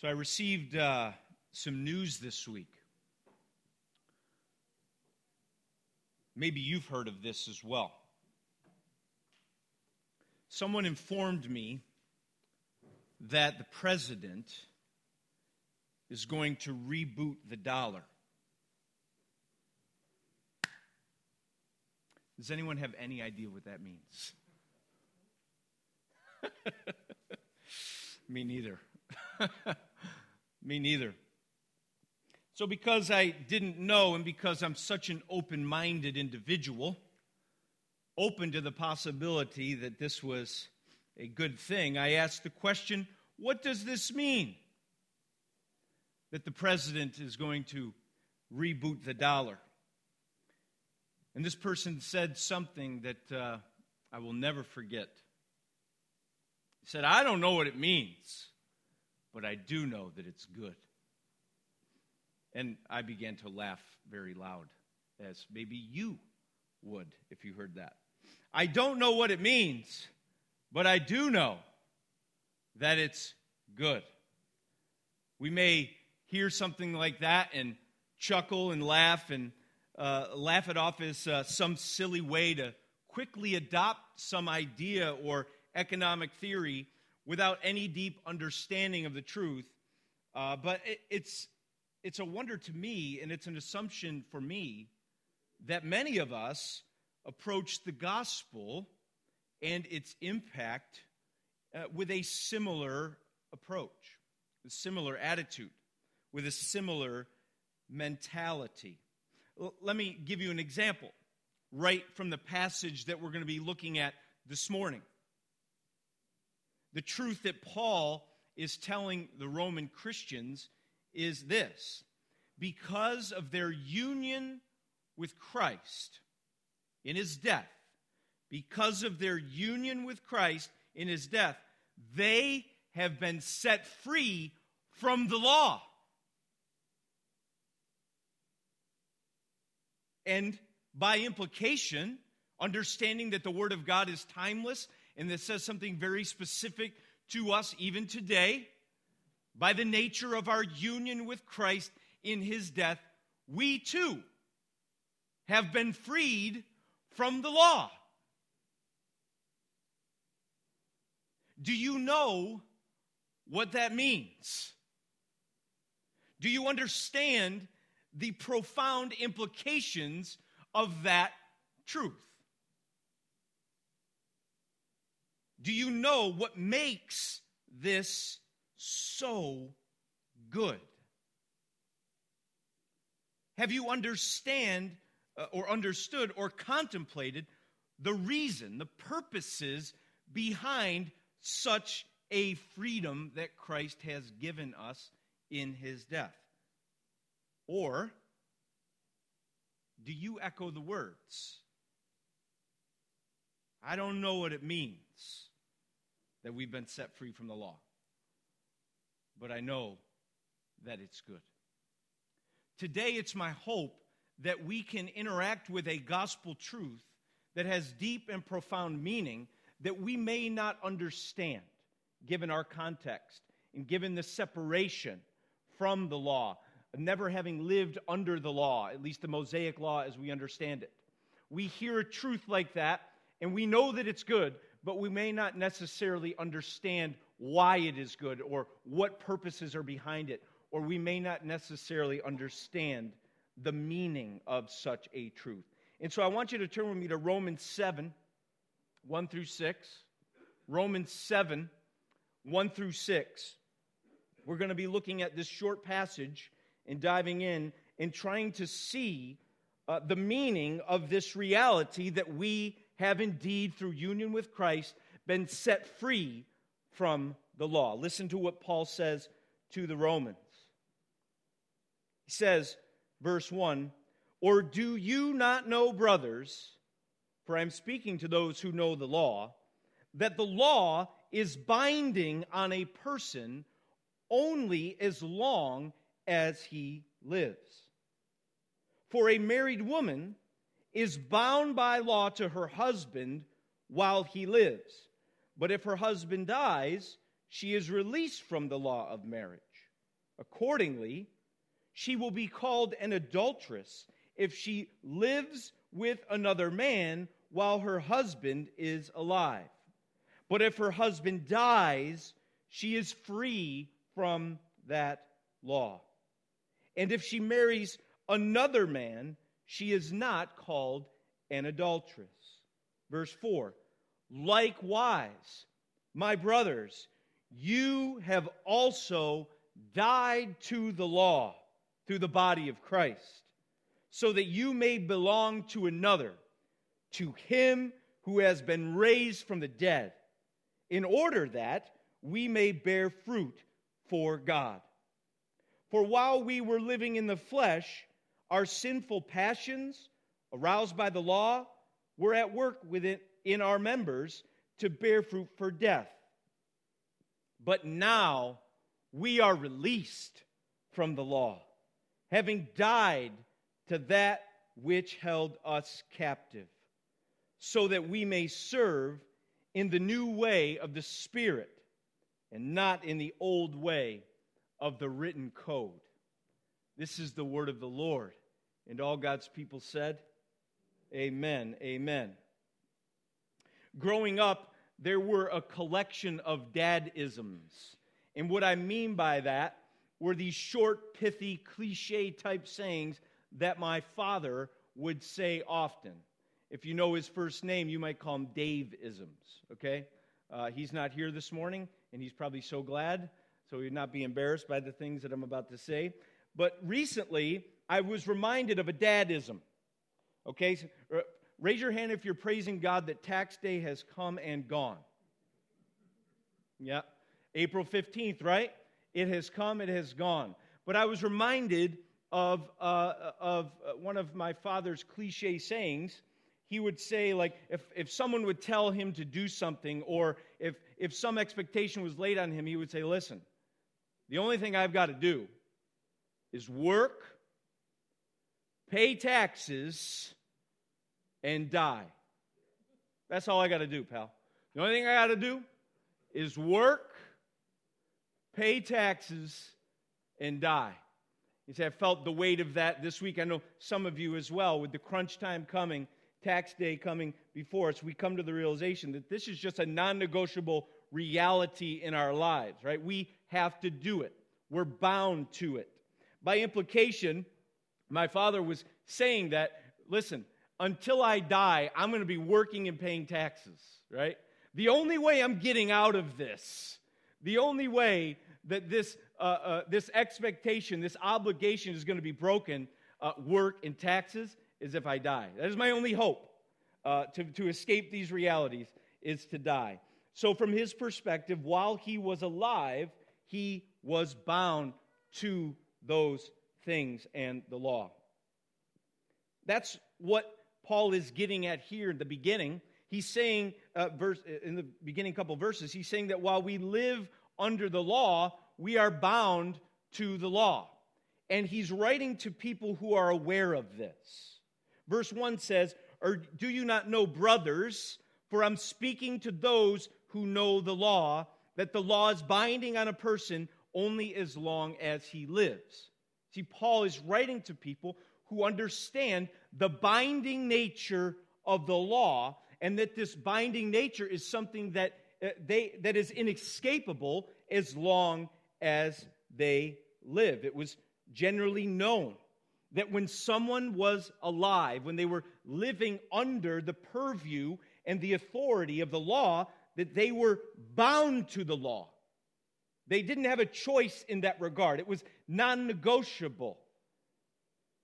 So I received uh, some news this week. Maybe you've heard of this as well. Someone informed me that the president is going to reboot the dollar. Does anyone have any idea what that means? Me neither. Me neither. So, because I didn't know and because I'm such an open minded individual, open to the possibility that this was a good thing, I asked the question what does this mean? That the president is going to reboot the dollar. And this person said something that uh, I will never forget. He said, I don't know what it means but I do know that it's good. And I began to laugh very loud, as maybe you would if you heard that. I don't know what it means, but I do know that it's good. We may hear something like that and chuckle and laugh and uh, laugh it off as uh, some silly way to quickly adopt some idea or economic theory without any deep understanding of the truth. Uh, but it, it's, it's a wonder to me, and it's an assumption for me, that many of us approach the gospel and its impact uh, with a similar approach, a similar attitude, with a similar mentality. L- let me give you an example right from the passage that we're going to be looking at this morning. The truth that Paul is telling the Roman Christians is this because of their union with Christ in his death, because of their union with Christ in his death, they have been set free from the law. And by implication, understanding that the Word of God is timeless and this says something very specific to us even today. By the nature of our union with Christ in his death, we too have been freed from the law. Do you know what that means? Do you understand the profound implications of that truth? Do you know what makes this so good? Have you understand uh, or understood or contemplated the reason, the purposes behind such a freedom that Christ has given us in his death? Or do you echo the words? I don't know what it means that we've been set free from the law. But I know that it's good. Today, it's my hope that we can interact with a gospel truth that has deep and profound meaning that we may not understand, given our context and given the separation from the law, never having lived under the law, at least the Mosaic law as we understand it. We hear a truth like that, and we know that it's good, but we may not necessarily understand why it is good or what purposes are behind it, or we may not necessarily understand the meaning of such a truth. And so I want you to turn with me to Romans 7, 1 through 6. Romans 7, 1 through 6. We're going to be looking at this short passage and diving in and trying to see uh, the meaning of this reality that we have indeed, through union with Christ, been set free from the law. Listen to what Paul says to the Romans. He says, verse 1 Or do you not know, brothers, for I'm speaking to those who know the law, that the law is binding on a person only as long as he lives? For a married woman, is bound by law to her husband while he lives. But if her husband dies, she is released from the law of marriage. Accordingly, she will be called an adulteress if she lives with another man while her husband is alive. But if her husband dies, she is free from that law. And if she marries another man, she is not called an adulteress. Verse 4 Likewise, my brothers, you have also died to the law through the body of Christ, so that you may belong to another, to him who has been raised from the dead, in order that we may bear fruit for God. For while we were living in the flesh, our sinful passions, aroused by the law, were at work within in our members to bear fruit for death. But now we are released from the law, having died to that which held us captive, so that we may serve in the new way of the Spirit and not in the old way of the written code. This is the word of the Lord. And all God's people said, Amen. Amen. Growing up, there were a collection of dadisms. And what I mean by that were these short, pithy, cliche type sayings that my father would say often. If you know his first name, you might call him Dave isms, okay? Uh, he's not here this morning, and he's probably so glad, so he'd not be embarrassed by the things that I'm about to say. But recently, I was reminded of a dadism. Okay, so, uh, raise your hand if you're praising God that tax day has come and gone. Yeah, April 15th, right? It has come, it has gone. But I was reminded of, uh, of uh, one of my father's cliche sayings he would say like if, if someone would tell him to do something or if, if some expectation was laid on him he would say listen the only thing i've got to do is work pay taxes and die. That's all i got to do pal. The only thing i got to do is work pay taxes and die. You say i felt the weight of that this week. I know some of you as well with the crunch time coming tax day coming before us, we come to the realization that this is just a non negotiable reality in our lives, right? We have to do it, we're bound to it. By implication, my father was saying that, listen, until I die, I'm going to be working and paying taxes, right? The only way I'm getting out of this, the only way that this, uh, uh, this expectation, this obligation is going to be broken, uh, work and taxes, is if I die. That is my only hope uh, to, to escape these realities, is to die. So, from his perspective, while he was alive, he was bound to those things and the law. That's what Paul is getting at here in the beginning. He's saying, uh, verse, in the beginning couple verses, he's saying that while we live under the law, we are bound to the law. And he's writing to people who are aware of this. Verse 1 says, Or do you not know, brothers, for I'm speaking to those who know the law, that the law is binding on a person only as long as he lives. See, Paul is writing to people who understand the binding nature of the law, and that this binding nature is something that, uh, they, that is inescapable as long as they live. It was generally known that when someone was alive, when they were living under the purview and the authority of the law, that they were bound to the law. They didn't have a choice in that regard, it was non negotiable.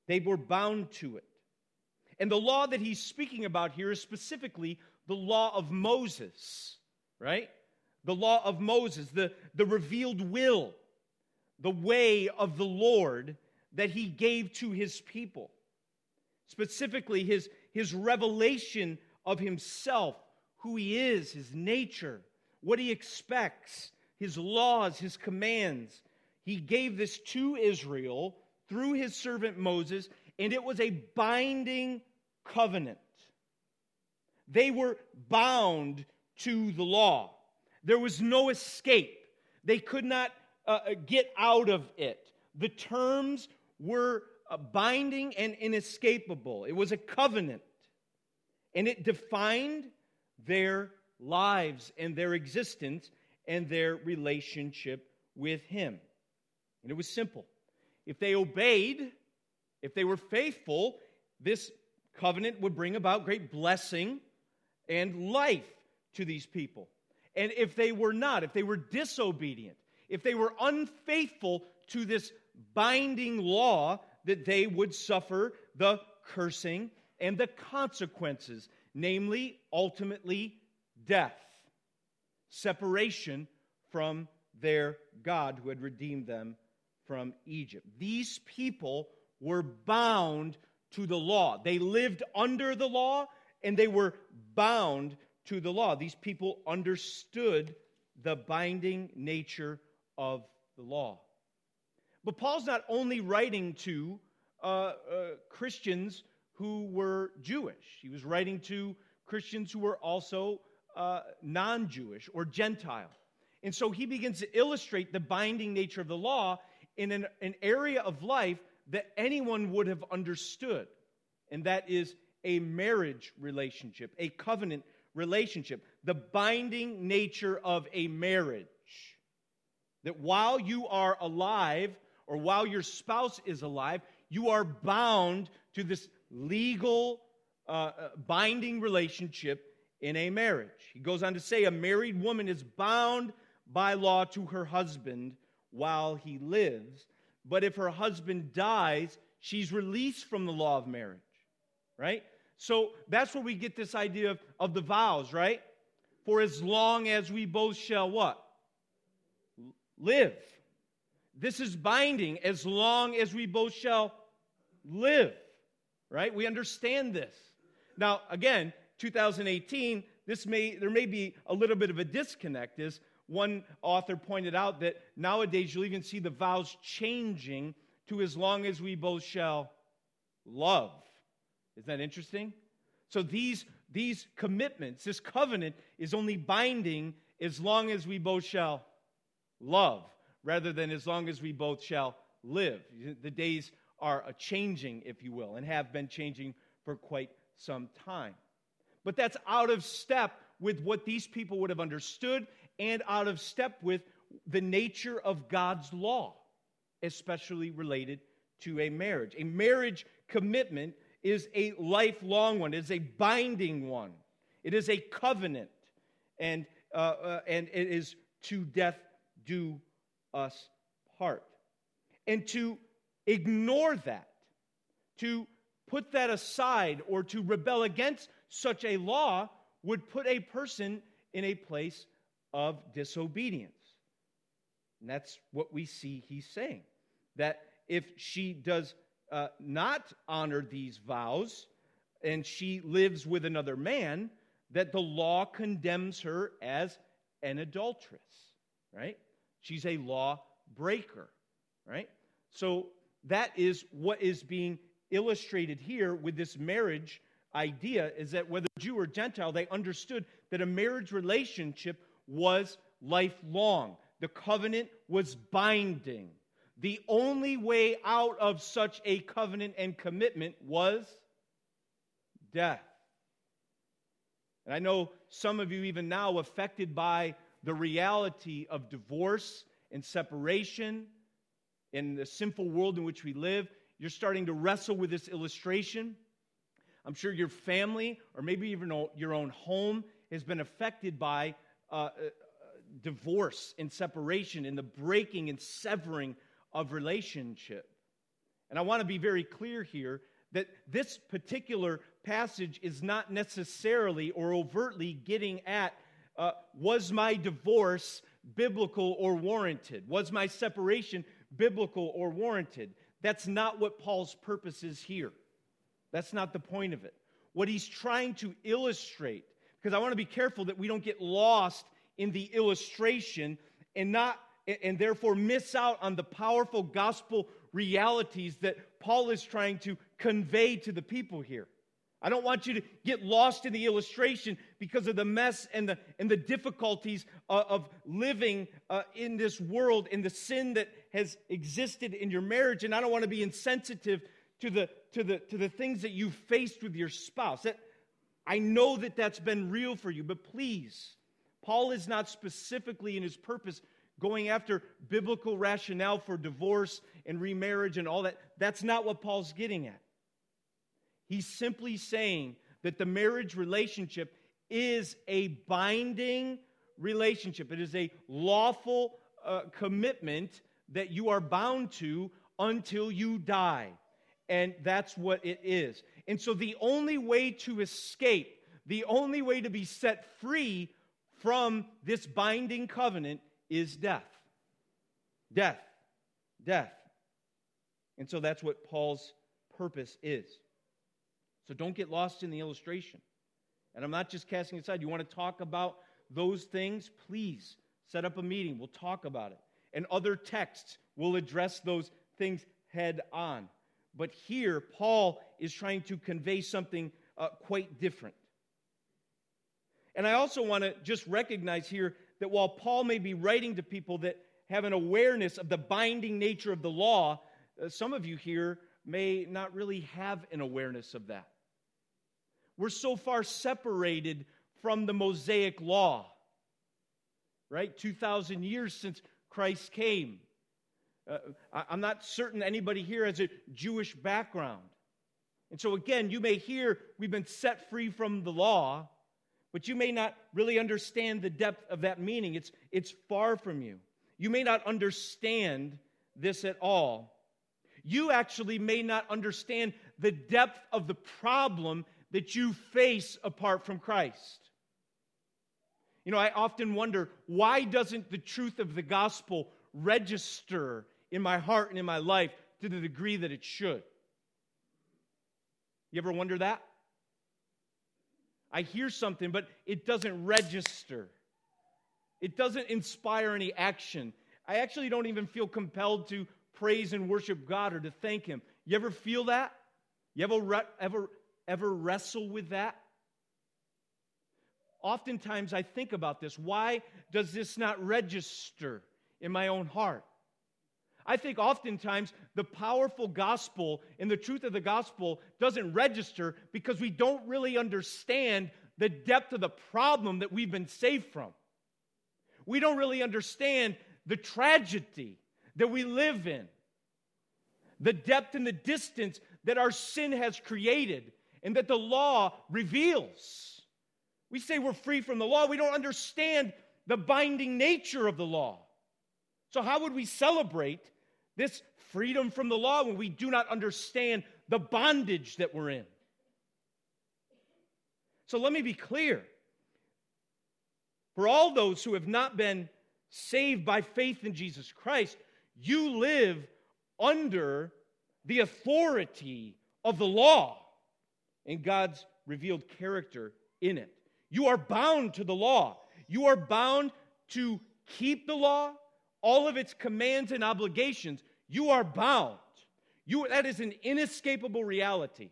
They were bound to it. And the law that he's speaking about here is specifically the law of Moses, right? The law of Moses, the, the revealed will, the way of the Lord that he gave to his people. Specifically, his, his revelation of himself, who he is, his nature, what he expects, his laws, his commands. He gave this to Israel through his servant Moses, and it was a binding covenant. They were bound to the law. There was no escape. They could not uh, get out of it. The terms were uh, binding and inescapable, it was a covenant, and it defined their lives and their existence and their relationship with Him. And it was simple. If they obeyed, if they were faithful, this covenant would bring about great blessing and life to these people. And if they were not, if they were disobedient, if they were unfaithful to this binding law, that they would suffer the cursing and the consequences, namely, ultimately, death, separation from their God who had redeemed them from Egypt. These people were bound to the law. They lived under the law and they were bound to the law. These people understood the binding nature of the law. But Paul's not only writing to uh, uh, Christians who were Jewish, he was writing to Christians who were also uh, non Jewish or Gentile. And so he begins to illustrate the binding nature of the law in an, an area of life that anyone would have understood, and that is a marriage relationship, a covenant relationship, the binding nature of a marriage. That while you are alive, or while your spouse is alive, you are bound to this legal, uh, uh binding relationship in a marriage. He goes on to say a married woman is bound by law to her husband while he lives. But if her husband dies, she's released from the law of marriage, right? So that's where we get this idea of, of the vows, right? For as long as we both shall what? Live. This is binding as long as we both shall live, right? We understand this. Now, again, 2018, this may, there may be a little bit of a disconnect. Is one author pointed out that nowadays you'll even see the vows changing to as long as we both shall love. Isn't that interesting? So these, these commitments, this covenant is only binding as long as we both shall love, rather than as long as we both shall live. The days are changing, if you will, and have been changing for quite some time. But that's out of step with what these people would have understood and out of step with the nature of God's law, especially related to a marriage. A marriage commitment is a lifelong one, it is a binding one, it is a covenant, and, uh, uh, and it is to death do us part. And to ignore that, to put that aside, or to rebel against such a law would put a person in a place of disobedience. And that's what we see he's saying. That if she does uh, not honor these vows and she lives with another man, that the law condemns her as an adulteress, right? She's a law breaker, right? So that is what is being illustrated here with this marriage idea is that whether Jew or Gentile, they understood that a marriage relationship was lifelong. The covenant was binding. The only way out of such a covenant and commitment was death. And I know some of you, even now, affected by the reality of divorce and separation in the sinful world in which we live, you're starting to wrestle with this illustration. I'm sure your family, or maybe even your own home, has been affected by uh, uh, divorce and separation and the breaking and severing of relationship. And I want to be very clear here that this particular passage is not necessarily or overtly getting at uh, was my divorce biblical or warranted? Was my separation biblical or warranted? That's not what Paul's purpose is here. That's not the point of it. What he's trying to illustrate, because I want to be careful that we don't get lost in the illustration and not and therefore miss out on the powerful gospel realities that Paul is trying to convey to the people here. I don't want you to get lost in the illustration because of the mess and the, and the difficulties of, of living uh, in this world and the sin that has existed in your marriage. And I don't want to be insensitive to the, to the, to the things that you've faced with your spouse. That, I know that that's been real for you, but please, Paul is not specifically in his purpose going after biblical rationale for divorce and remarriage and all that. That's not what Paul's getting at. He's simply saying that the marriage relationship is a binding relationship, it is a lawful uh, commitment that you are bound to until you die. And that's what it is. And so the only way to escape, the only way to be set free from this binding covenant is death. Death. Death. And so that's what Paul's purpose is. So don't get lost in the illustration. And I'm not just casting aside. You want to talk about those things? Please set up a meeting. We'll talk about it. And other texts will address those things head on. But here, Paul is trying to convey something uh, quite different. And I also want to just recognize here that while Paul may be writing to people that have an awareness of the binding nature of the law, uh, some of you here may not really have an awareness of that. We're so far separated from the Mosaic law, right? 2,000 years since Christ came. Uh, I'm not certain anybody here has a Jewish background. And so, again, you may hear we've been set free from the law, but you may not really understand the depth of that meaning. It's, it's far from you. You may not understand this at all. You actually may not understand the depth of the problem that you face apart from Christ. You know, I often wonder why doesn't the truth of the gospel register in my heart and in my life to the degree that it should? You ever wonder that? I hear something, but it doesn't register. It doesn't inspire any action. I actually don't even feel compelled to praise and worship God or to thank Him. You ever feel that? You ever, ever ever wrestle with that? Oftentimes I think about this. Why does this not register in my own heart? I think oftentimes the powerful gospel and the truth of the gospel doesn't register because we don't really understand the depth of the problem that we've been saved from. We don't really understand the tragedy that we live in, the depth and the distance that our sin has created, and that the law reveals. We say we're free from the law, we don't understand the binding nature of the law. So, how would we celebrate this freedom from the law when we do not understand the bondage that we're in? So, let me be clear. For all those who have not been saved by faith in Jesus Christ, you live under the authority of the law and God's revealed character in it. You are bound to the law. You are bound to keep the law, all of its commands and obligations. You are bound. You, that is an inescapable reality.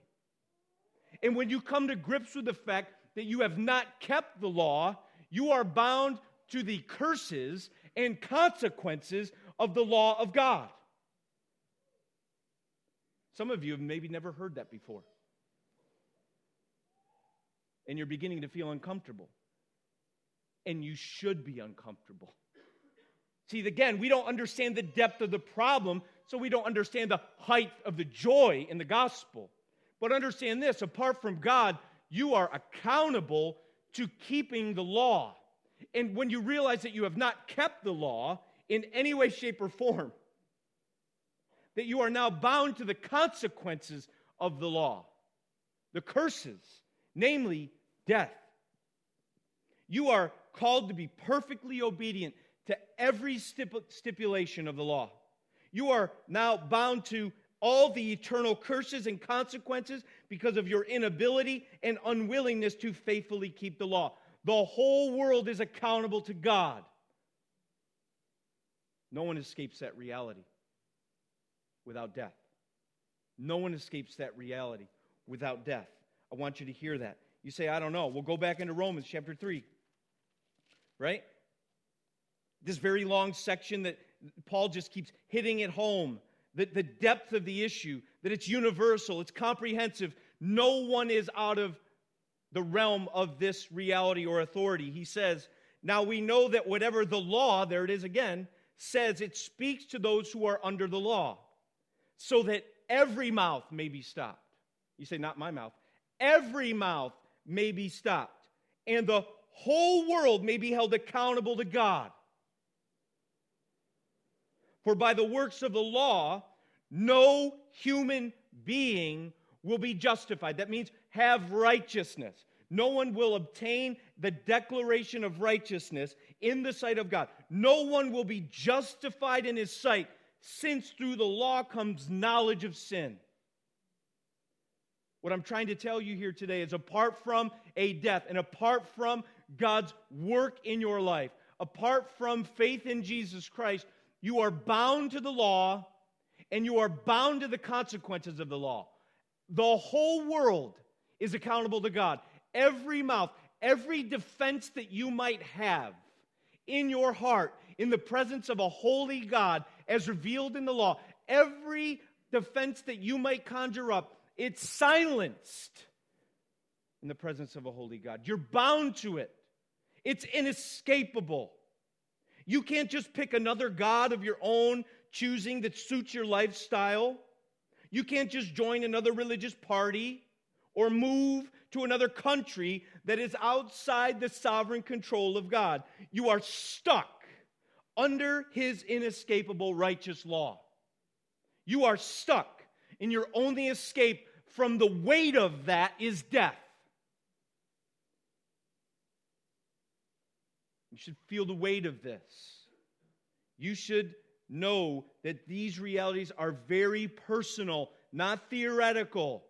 And when you come to grips with the fact that you have not kept the law, you are bound to the curses and consequences of the law of God. Some of you have maybe never heard that before and you're beginning to feel uncomfortable. And you should be uncomfortable. See, again, we don't understand the depth of the problem, so we don't understand the height of the joy in the gospel. But understand this apart from God, you are accountable to keeping the law. And when you realize that you have not kept the law in any way, shape, or form, that you are now bound to the consequences of the law, the curses namely death. You are called to be perfectly obedient to every stipulation of the law. You are now bound to all the eternal curses and consequences because of your inability and unwillingness to faithfully keep the law. The whole world is accountable to God. No one escapes that reality without death. No one escapes that reality without death. I want you to hear that. You say, I don't know. We'll go back into Romans chapter 3. Right? This very long section that Paul just keeps hitting it home. The, the depth of the issue, that it's universal, it's comprehensive. No one is out of the realm of this reality or authority. He says, Now we know that whatever the law, there it is again, says, it speaks to those who are under the law, so that every mouth may be stopped. You say, Not my mouth. Every mouth may be stopped, and the whole world may be held accountable to God. For by the works of the law, no human being will be justified. That means have righteousness. No one will obtain the declaration of righteousness in the sight of God. No one will be justified in his sight, since through the law comes knowledge of sin. What I'm trying to tell you here today is apart from a death and apart from God's work in your life, apart from faith in Jesus Christ, you are bound to the law and you are bound to the consequences of the law. The whole world is accountable to God. Every mouth, every defense that you might have in your heart, in the presence of a holy God, as revealed in the law, every defense that you might conjure up it's silenced in the presence of a holy God. You're bound to it, it's inescapable. You can't just pick another God of your own choosing that suits your lifestyle. You can't just join another religious party or move to another country that is outside the sovereign control of God. You are stuck under his inescapable righteous law. You are stuck and your only escape from the weight of that is death. You should feel the weight of this. You should know that these realities are very personal, not theoretical.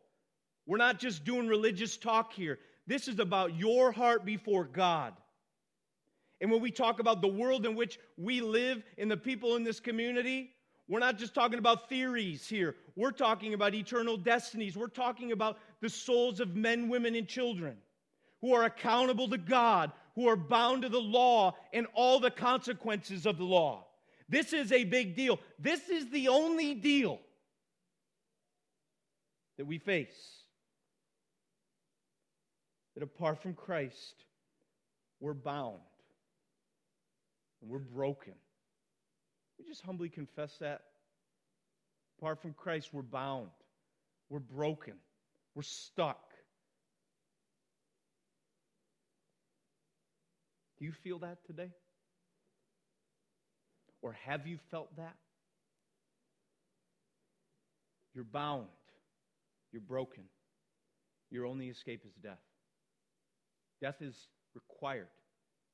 We're not just doing religious talk here. This is about your heart before God. And when we talk about the world in which we live and the people in this community, we're not just talking about theories here. We're talking about eternal destinies. We're talking about the souls of men, women, and children who are accountable to God, who are bound to the law and all the consequences of the law. This is a big deal. This is the only deal that we face. That apart from Christ, we're bound and we're broken we just humbly confess that? Apart from Christ, we're bound, we're broken, we're stuck. Do you feel that today? Or have you felt that? You're bound. You're broken. Your only escape is death. Death is required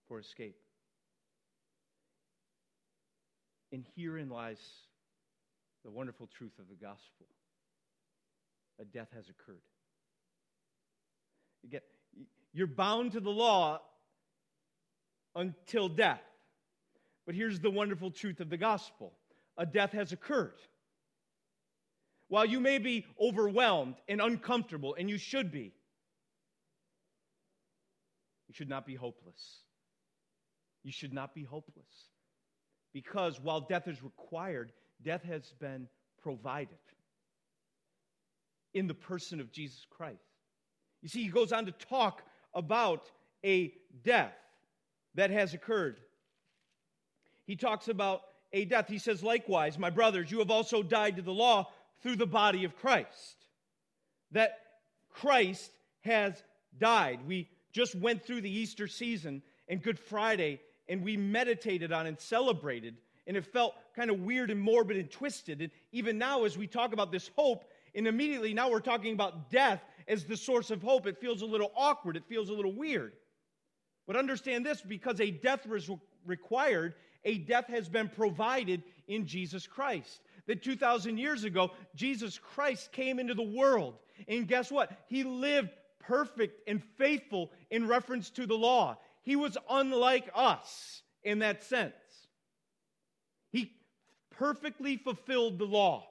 for escape. And herein lies the wonderful truth of the gospel a death has occurred. Get, you're bound to the law until death. But here's the wonderful truth of the gospel a death has occurred. While you may be overwhelmed and uncomfortable, and you should be, you should not be hopeless. You should not be hopeless. Because while death is required, death has been provided in the person of Jesus Christ. You see, he goes on to talk about a death that has occurred. He talks about a death. He says, Likewise, my brothers, you have also died to the law through the body of Christ. That Christ has died. We just went through the Easter season and Good Friday and we meditated on and celebrated, and it felt kind of weird and morbid and twisted. And even now, as we talk about this hope, and immediately now we're talking about death as the source of hope, it feels a little awkward, it feels a little weird. But understand this because a death was required, a death has been provided in Jesus Christ. That 2,000 years ago, Jesus Christ came into the world. And guess what? He lived perfect and faithful in reference to the law. He was unlike us in that sense. He perfectly fulfilled the law,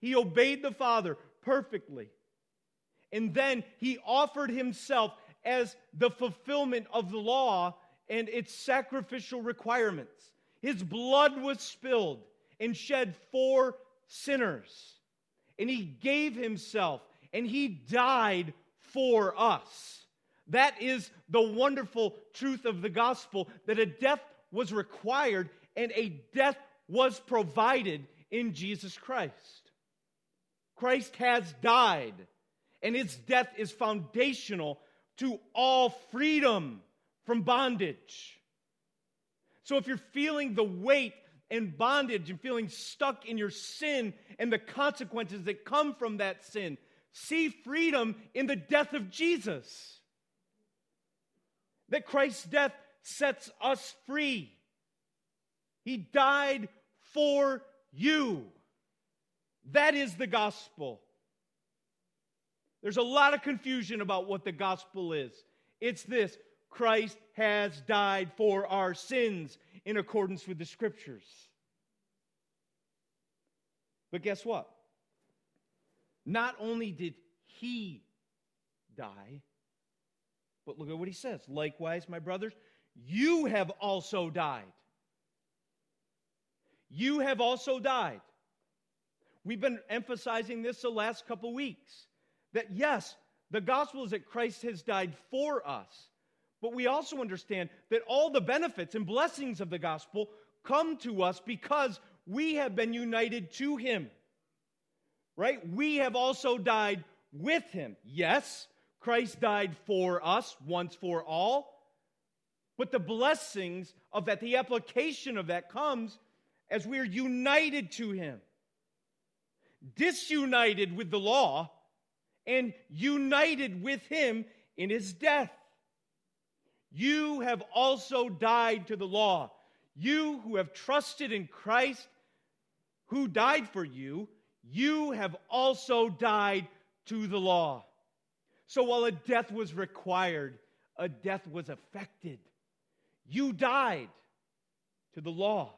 he obeyed the Father perfectly. and then he offered himself as the fulfillment of the law and its sacrificial requirements. His blood was spilled and shed for sinners. And he gave himself and he died for us. That is the wonderful truth of the gospel that a death was required and a death was provided in Jesus Christ. Christ has died, and his death is foundational to all freedom from bondage. So if you're feeling the weight and bondage and feeling stuck in your sin and the consequences that come from that sin, see freedom in the death of Jesus. That Christ's death sets us free. He died for you. That is the gospel. There's a lot of confusion about what the gospel is. It's this Christ has died for our sins in accordance with the scriptures. But guess what? Not only did he die, but look at what he says. Likewise, my brothers, you have also died. You have also died. We've been emphasizing this the last couple weeks that yes, the gospel is that Christ has died for us, but we also understand that all the benefits and blessings of the gospel come to us because we have been united to him. Right? We have also died with him. Yes, Christ died for us once for all, but the blessings of that, the application of that comes as we are united to him. Disunited with the law and united with him in his death. You have also died to the law. You who have trusted in Christ, who died for you, you have also died to the law. So while a death was required, a death was effected. You died to the law.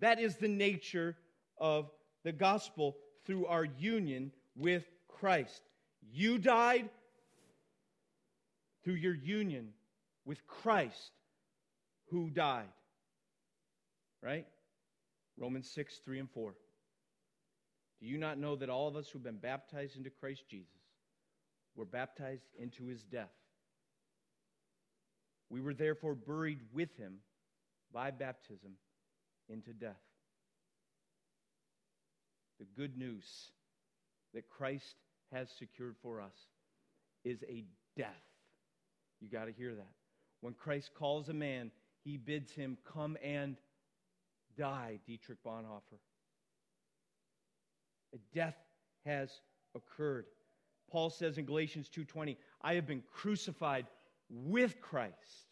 That is the nature of the gospel through our union with Christ. You died through your union with Christ who died. Right? Romans 6, 3 and 4. Do you not know that all of us who've been baptized into Christ Jesus were baptized into his death? We were therefore buried with him by baptism into death. The good news that Christ has secured for us is a death. You got to hear that. When Christ calls a man, he bids him come and die, Dietrich Bonhoeffer. A death has occurred. Paul says in Galatians 2:20, I have been crucified with Christ.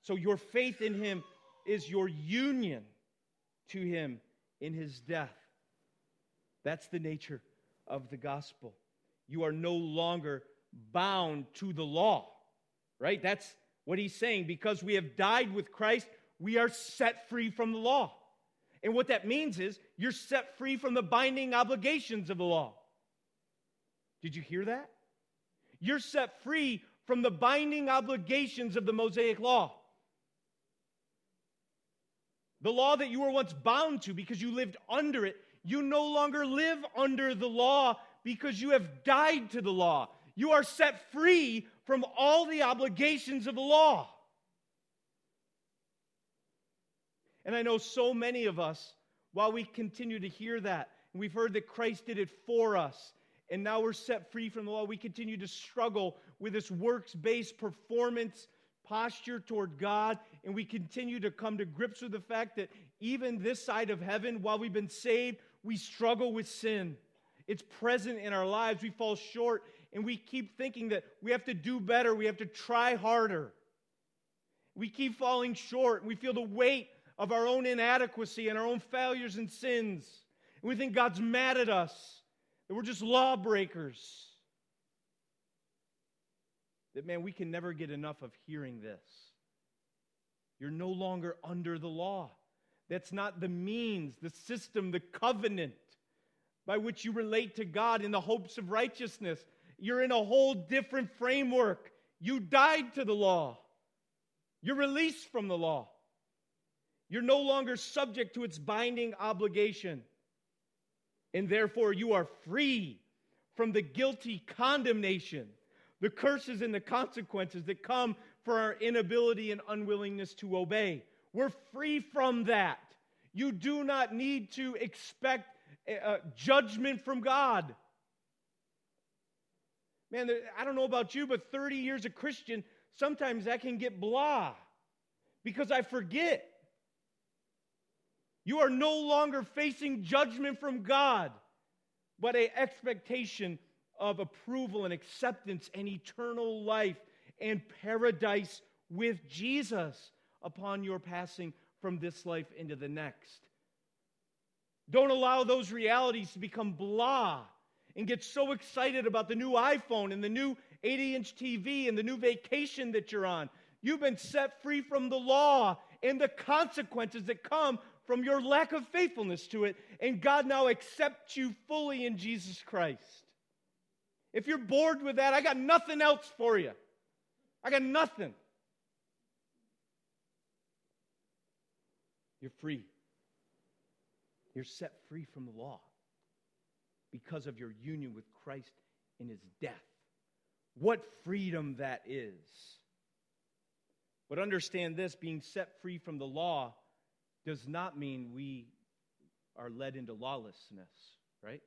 So your faith in him is your union to him in his death. That's the nature of the gospel. You are no longer bound to the law, right? That's what he's saying. Because we have died with Christ, we are set free from the law. And what that means is you're set free from the binding obligations of the law. Did you hear that? You're set free from the binding obligations of the Mosaic law. The law that you were once bound to because you lived under it you no longer live under the law because you have died to the law. You are set free from all the obligations of the law. And I know so many of us, while we continue to hear that, we've heard that Christ did it for us, and now we're set free from the law, we continue to struggle with this works based performance posture toward God, and we continue to come to grips with the fact that even this side of heaven, while we've been saved, we struggle with sin. It's present in our lives. We fall short, and we keep thinking that we have to do better, we have to try harder. We keep falling short, we feel the weight of our own inadequacy and our own failures and sins. And we think God's mad at us, that we're just lawbreakers. That, man, we can never get enough of hearing this. You're no longer under the law. That's not the means, the system, the covenant by which you relate to God in the hopes of righteousness. you're in a whole different framework. You died to the law, you're released from the law. You're no longer subject to its binding obligation. And therefore, you are free from the guilty condemnation, the curses and the consequences that come for our inability and unwillingness to obey. We're free from that. You do not need to expect uh, judgment from God. Man, I don't know about you, but 30 years a Christian, sometimes that can get blah because I forget. You are no longer facing judgment from God, but an expectation of approval and acceptance and eternal life and paradise with Jesus upon your passing from this life into the next. Don't allow those realities to become blah and get so excited about the new iPhone and the new 80 inch TV and the new vacation that you're on. You've been set free from the law and the consequences that come from your lack of faithfulness to it, and God now accepts you fully in Jesus Christ. If you're bored with that, I got nothing else for you. I got nothing. You're free. You're set free from the law because of your union with Christ in his death. What freedom that is. But understand this being set free from the law does not mean we are led into lawlessness, right?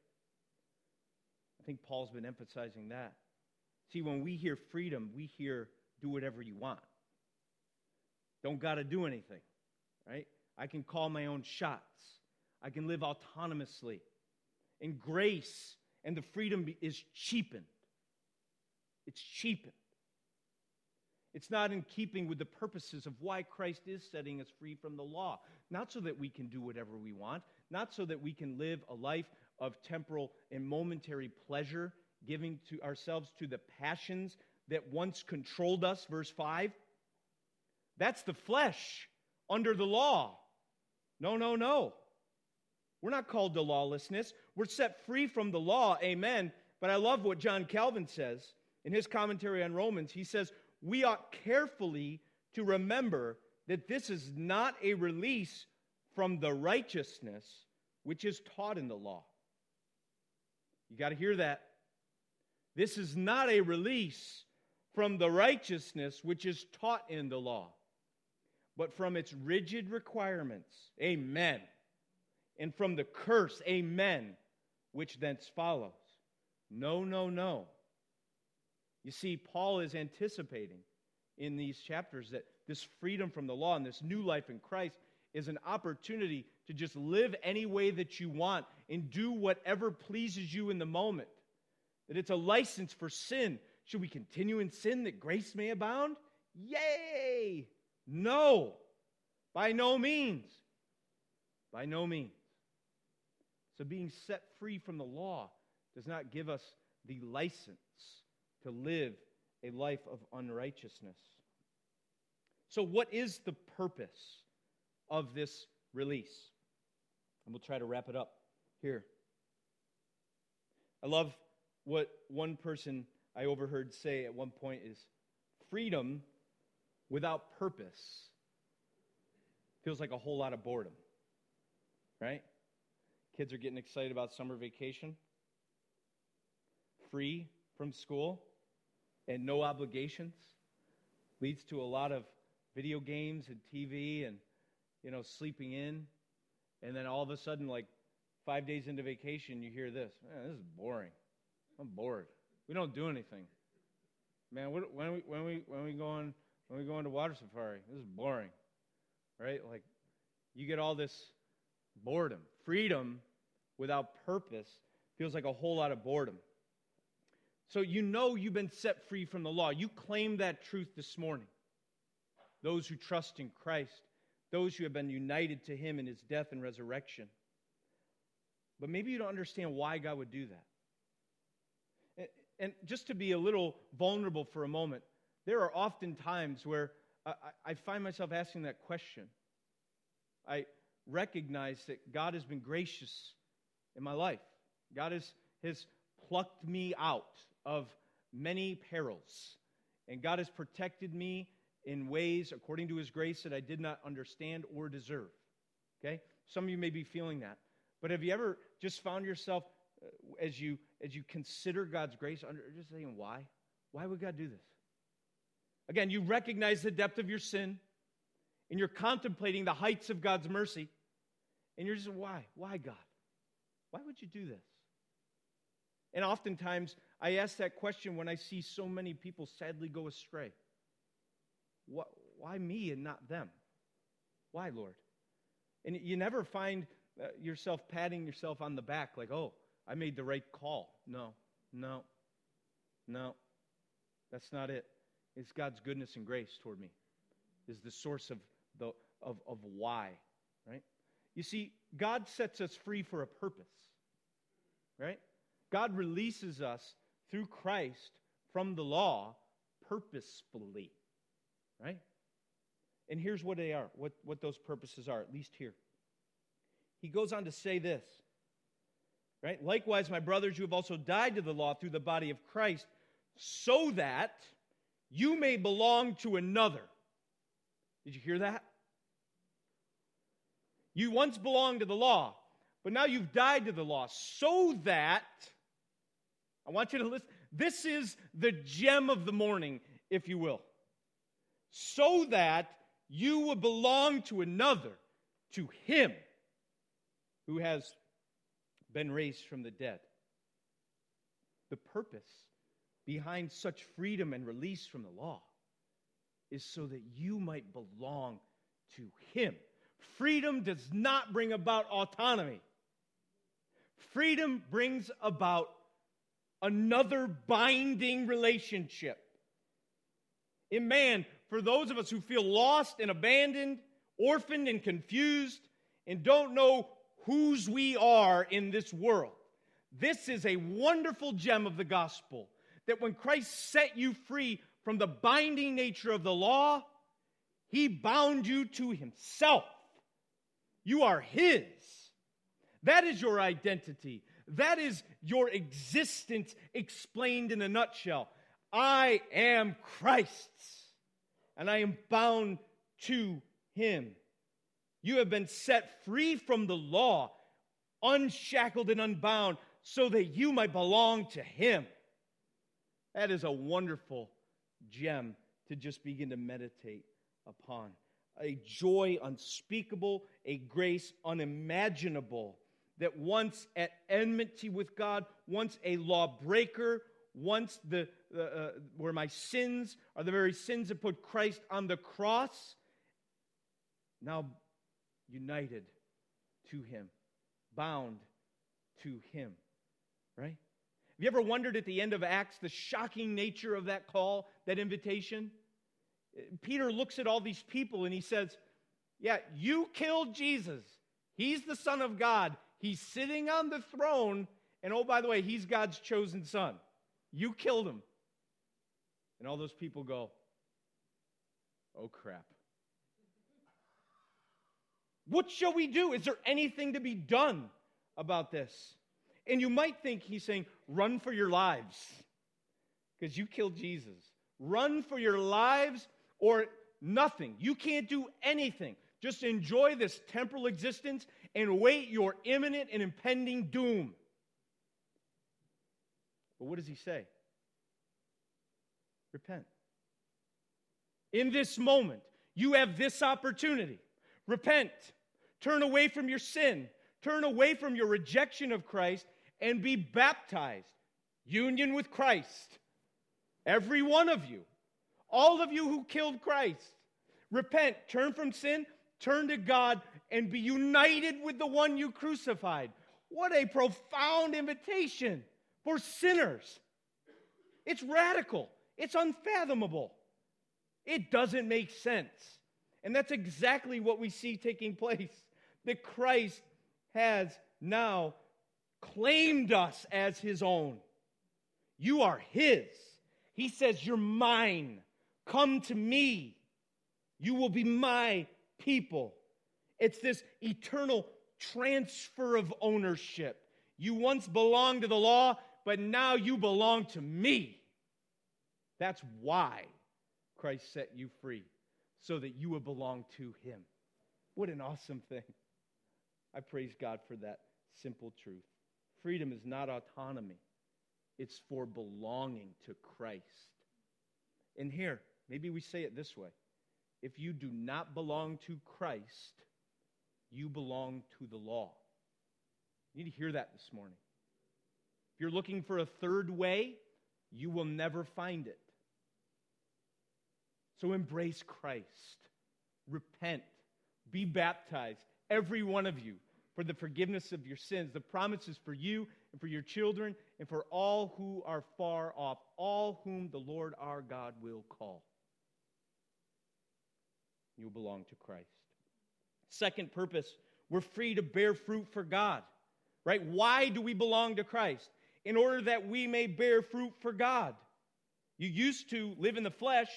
I think Paul's been emphasizing that. See, when we hear freedom, we hear do whatever you want. Don't got to do anything, right? I can call my own shots. I can live autonomously. And grace and the freedom is cheapened. It's cheapened. It's not in keeping with the purposes of why Christ is setting us free from the law. Not so that we can do whatever we want, not so that we can live a life of temporal and momentary pleasure, giving to ourselves to the passions that once controlled us, verse 5. That's the flesh under the law. No, no, no. We're not called to lawlessness. We're set free from the law, amen. But I love what John Calvin says in his commentary on Romans. He says, We ought carefully to remember that this is not a release from the righteousness which is taught in the law. You got to hear that. This is not a release from the righteousness which is taught in the law but from its rigid requirements. Amen. And from the curse, amen, which thence follows. No, no, no. You see, Paul is anticipating in these chapters that this freedom from the law and this new life in Christ is an opportunity to just live any way that you want and do whatever pleases you in the moment. That it's a license for sin. Should we continue in sin that grace may abound? Yay! No, by no means. By no means. So, being set free from the law does not give us the license to live a life of unrighteousness. So, what is the purpose of this release? And we'll try to wrap it up here. I love what one person I overheard say at one point is freedom without purpose feels like a whole lot of boredom, right? Kids are getting excited about summer vacation, free from school, and no obligations. Leads to a lot of video games and TV and, you know, sleeping in. And then all of a sudden, like five days into vacation, you hear this Man, this is boring. I'm bored. We don't do anything. Man, when, we, when, we, when we go on when we go into water safari. This is boring, right? Like, you get all this boredom. Freedom without purpose feels like a whole lot of boredom. So, you know you've been set free from the law. You claim that truth this morning. Those who trust in Christ, those who have been united to Him in His death and resurrection. But maybe you don't understand why God would do that. And just to be a little vulnerable for a moment, there are often times where I, I find myself asking that question. I recognize that God has been gracious in my life. God has, has plucked me out of many perils. And God has protected me in ways according to his grace that I did not understand or deserve. Okay? Some of you may be feeling that. But have you ever just found yourself uh, as you as you consider God's grace under just saying why? Why would God do this? Again, you recognize the depth of your sin and you're contemplating the heights of God's mercy. And you're just, why? Why, God? Why would you do this? And oftentimes, I ask that question when I see so many people sadly go astray. Why me and not them? Why, Lord? And you never find uh, yourself patting yourself on the back like, oh, I made the right call. No, no, no. That's not it. It's God's goodness and grace toward me, is the source of, the, of, of why, right? You see, God sets us free for a purpose, right? God releases us through Christ from the law purposefully, right? And here's what they are, what, what those purposes are, at least here. He goes on to say this, right? Likewise, my brothers, you have also died to the law through the body of Christ, so that you may belong to another. Did you hear that? You once belonged to the law, but now you've died to the law, so that, I want you to listen, this is the gem of the morning, if you will. So that you will belong to another, to him who has been raised from the dead. The purpose behind such freedom and release from the law is so that you might belong to Him. Freedom does not bring about autonomy, freedom brings about another binding relationship. In man, for those of us who feel lost and abandoned, orphaned and confused, and don't know whose we are in this world, this is a wonderful gem of the gospel that when Christ set you free from the binding nature of the law, he bound you to himself. You are his. That is your identity. That is your existence explained in a nutshell. I am Christ's, and I am bound to him. You have been set free from the law, unshackled and unbound, so that you might belong to him. That is a wonderful gem to just begin to meditate upon. A joy unspeakable, a grace unimaginable. That once at enmity with God, once a lawbreaker, once the, uh, where my sins are the very sins that put Christ on the cross, now united to Him, bound to Him, right? Have you ever wondered at the end of Acts the shocking nature of that call, that invitation? Peter looks at all these people and he says, Yeah, you killed Jesus. He's the Son of God. He's sitting on the throne. And oh, by the way, he's God's chosen son. You killed him. And all those people go, Oh, crap. What shall we do? Is there anything to be done about this? And you might think he's saying, run for your lives because you killed Jesus. Run for your lives or nothing. You can't do anything. Just enjoy this temporal existence and wait your imminent and impending doom. But what does he say? Repent. In this moment, you have this opportunity. Repent. Turn away from your sin. Turn away from your rejection of Christ and be baptized. Union with Christ. Every one of you. All of you who killed Christ. Repent, turn from sin, turn to God, and be united with the one you crucified. What a profound invitation for sinners. It's radical, it's unfathomable. It doesn't make sense. And that's exactly what we see taking place. That Christ has now claimed us as his own. You are his. He says, You're mine. Come to me. You will be my people. It's this eternal transfer of ownership. You once belonged to the law, but now you belong to me. That's why Christ set you free, so that you would belong to Him. What an awesome thing. I praise God for that simple truth. Freedom is not autonomy, it's for belonging to Christ. And here, maybe we say it this way if you do not belong to Christ, you belong to the law. You need to hear that this morning. If you're looking for a third way, you will never find it. So embrace Christ, repent, be baptized, every one of you, for the forgiveness of your sins. The promises for you and for your children and for all who are far off, all whom the Lord our God will call. You belong to Christ. Second purpose, we're free to bear fruit for God. Right? Why do we belong to Christ? In order that we may bear fruit for God. You used to live in the flesh,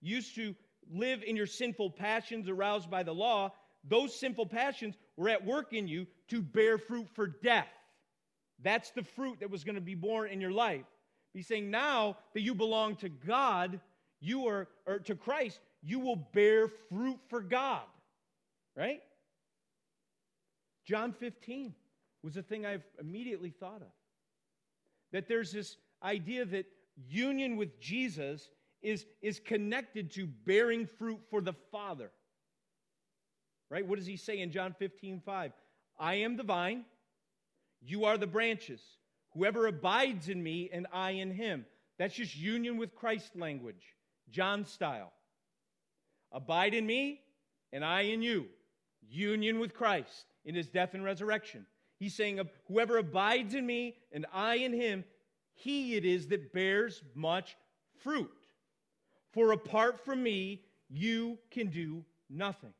used to live in your sinful passions aroused by the law. Those sinful passions were at work in you to bear fruit for death. That's the fruit that was going to be born in your life. He's saying now that you belong to God, you are, or to Christ, you will bear fruit for God. Right? John 15 was the thing I've immediately thought of. That there's this idea that union with Jesus is, is connected to bearing fruit for the Father. Right? What does he say in John 15, 5? I am the vine, you are the branches. Whoever abides in me and I in him. That's just union with Christ language, John style. Abide in me and I in you. Union with Christ in his death and resurrection. He's saying, Whoever abides in me and I in him, he it is that bears much fruit. For apart from me, you can do nothing.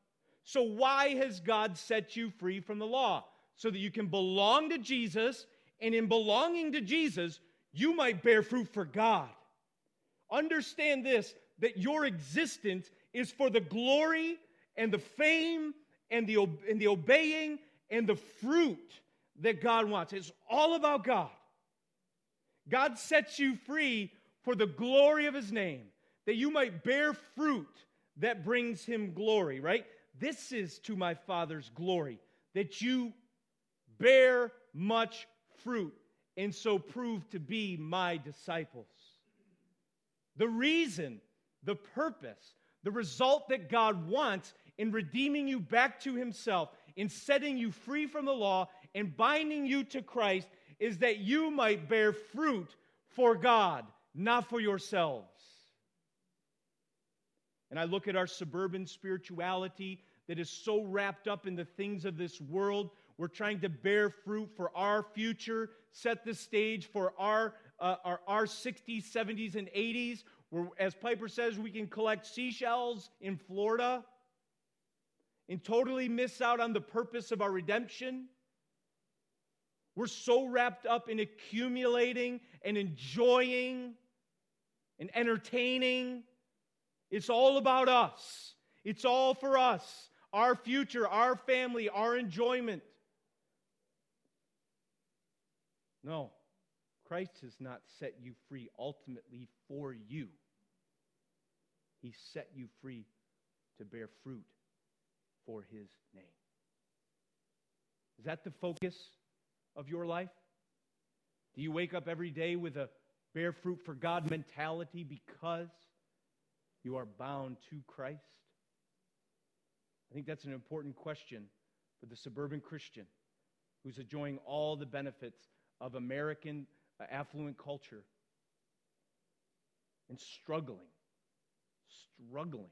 So, why has God set you free from the law? So that you can belong to Jesus, and in belonging to Jesus, you might bear fruit for God. Understand this that your existence is for the glory and the fame and the, and the obeying and the fruit that God wants. It's all about God. God sets you free for the glory of his name, that you might bear fruit that brings him glory, right? This is to my Father's glory, that you bear much fruit and so prove to be my disciples. The reason, the purpose, the result that God wants in redeeming you back to himself, in setting you free from the law, and binding you to Christ is that you might bear fruit for God, not for yourselves. And I look at our suburban spirituality that is so wrapped up in the things of this world. We're trying to bear fruit for our future, set the stage for our, uh, our, our 60s, 70s, and 80s. Where, as Piper says, we can collect seashells in Florida and totally miss out on the purpose of our redemption. We're so wrapped up in accumulating and enjoying and entertaining. It's all about us. It's all for us, our future, our family, our enjoyment. No, Christ has not set you free ultimately for you. He set you free to bear fruit for his name. Is that the focus of your life? Do you wake up every day with a bear fruit for God mentality because you are bound to Christ? I think that's an important question for the suburban Christian who's enjoying all the benefits of American uh, affluent culture and struggling, struggling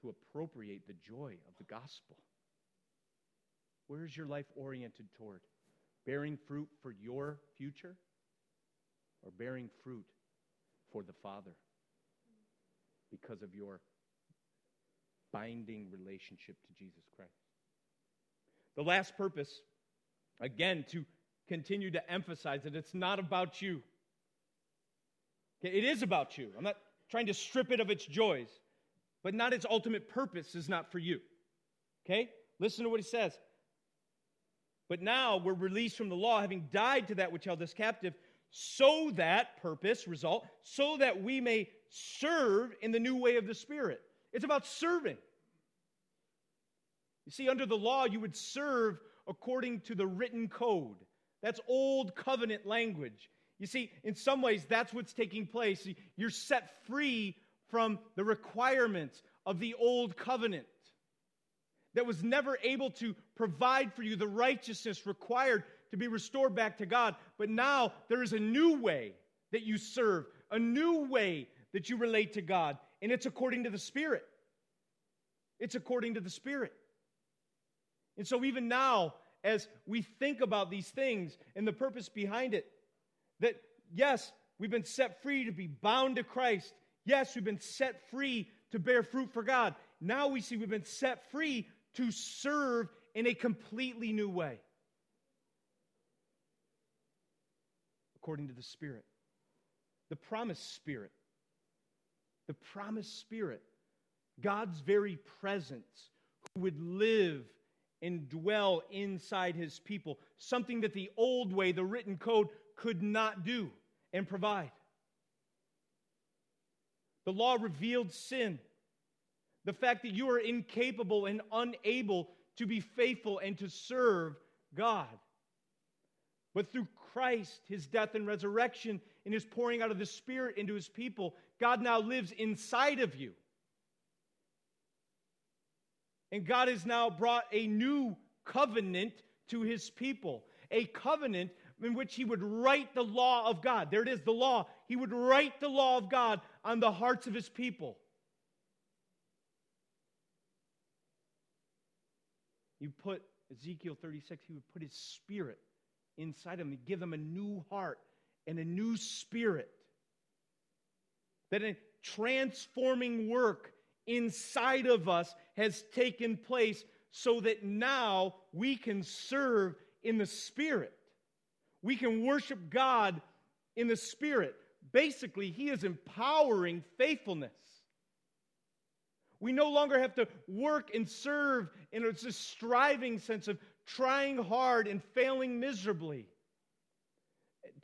to appropriate the joy of the gospel. Where is your life oriented toward? Bearing fruit for your future or bearing fruit for the Father because of your binding relationship to Jesus Christ? The last purpose, again, to continue to emphasize that it's not about you. Okay, it is about you. I'm not trying to strip it of its joys, but not its ultimate purpose is not for you. Okay? Listen to what he says. But now we're released from the law, having died to that which held us captive, so that, purpose, result, so that we may serve in the new way of the Spirit. It's about serving. You see, under the law, you would serve according to the written code. That's old covenant language. You see, in some ways, that's what's taking place. You're set free from the requirements of the old covenant that was never able to provide for you the righteousness required to be restored back to God. But now there is a new way that you serve, a new way that you relate to God, and it's according to the Spirit. It's according to the Spirit. And so, even now, as we think about these things and the purpose behind it, that yes, we've been set free to be bound to Christ. Yes, we've been set free to bear fruit for God. Now we see we've been set free to serve in a completely new way. According to the Spirit. The promised Spirit. The promised Spirit. God's very presence, who would live and dwell inside his people, something that the old way, the written code, could not do and provide. The law revealed sin, the fact that you are incapable and unable to be faithful and to serve God. But through Christ, his death and resurrection, and his pouring out of the Spirit into his people, God now lives inside of you. And God has now brought a new covenant to his people, a covenant in which he would write the law of God. There it is, the law. He would write the law of God on the hearts of his people. You put Ezekiel 36, he would put his spirit inside them. He'd give them a new heart and a new spirit. That a transforming work inside of us has taken place so that now we can serve in the Spirit. We can worship God in the Spirit. Basically, He is empowering faithfulness. We no longer have to work and serve in a striving sense of trying hard and failing miserably.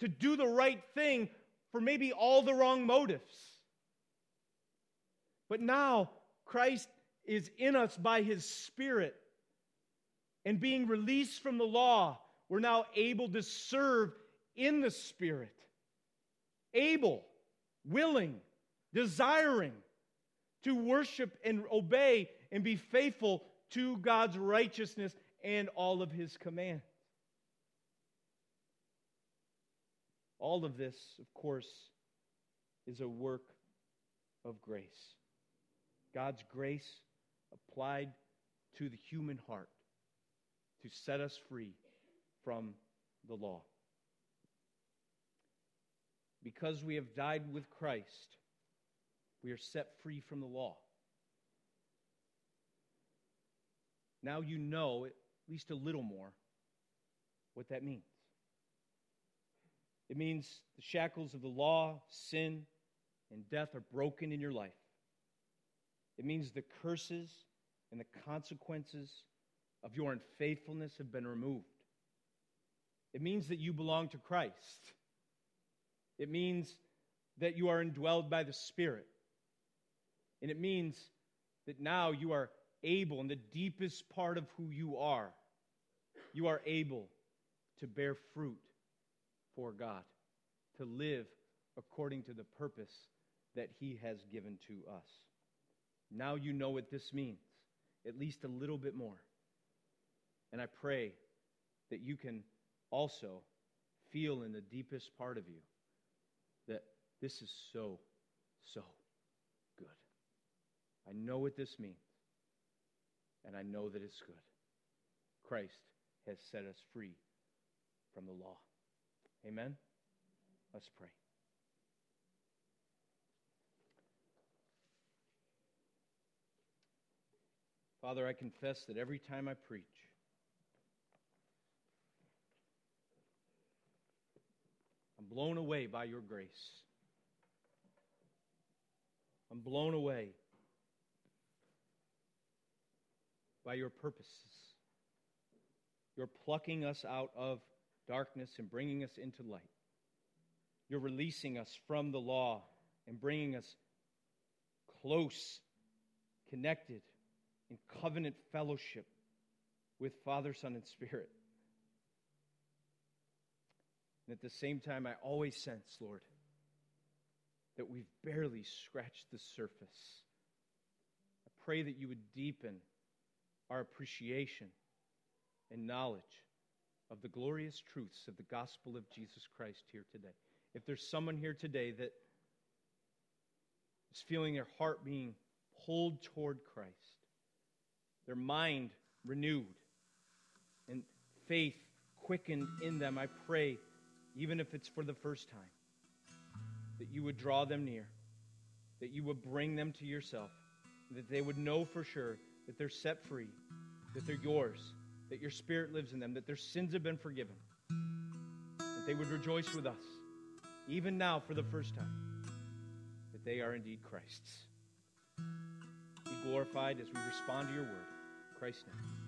To do the right thing for maybe all the wrong motives. But now Christ is in us by his Spirit. And being released from the law, we're now able to serve in the Spirit. Able, willing, desiring to worship and obey and be faithful to God's righteousness and all of his commands. All of this, of course, is a work of grace. God's grace applied to the human heart to set us free from the law. Because we have died with Christ, we are set free from the law. Now you know at least a little more what that means. It means the shackles of the law, sin, and death are broken in your life. It means the curses and the consequences of your unfaithfulness have been removed. It means that you belong to Christ. It means that you are indwelled by the Spirit. And it means that now you are able, in the deepest part of who you are, you are able to bear fruit for God, to live according to the purpose that He has given to us. Now you know what this means, at least a little bit more. And I pray that you can also feel in the deepest part of you that this is so, so good. I know what this means, and I know that it's good. Christ has set us free from the law. Amen? Let's pray. Father, I confess that every time I preach, I'm blown away by your grace. I'm blown away by your purposes. You're plucking us out of darkness and bringing us into light. You're releasing us from the law and bringing us close, connected, in covenant fellowship with Father, Son, and Spirit. And at the same time, I always sense, Lord, that we've barely scratched the surface. I pray that you would deepen our appreciation and knowledge of the glorious truths of the gospel of Jesus Christ here today. If there's someone here today that is feeling their heart being pulled toward Christ, their mind renewed, and faith quickened in them, I pray, even if it's for the first time, that you would draw them near, that you would bring them to yourself, that they would know for sure that they're set free, that they're yours, that your spirit lives in them, that their sins have been forgiven, that they would rejoice with us, even now for the first time, that they are indeed Christ's. Be glorified as we respond to your word. Christ's name.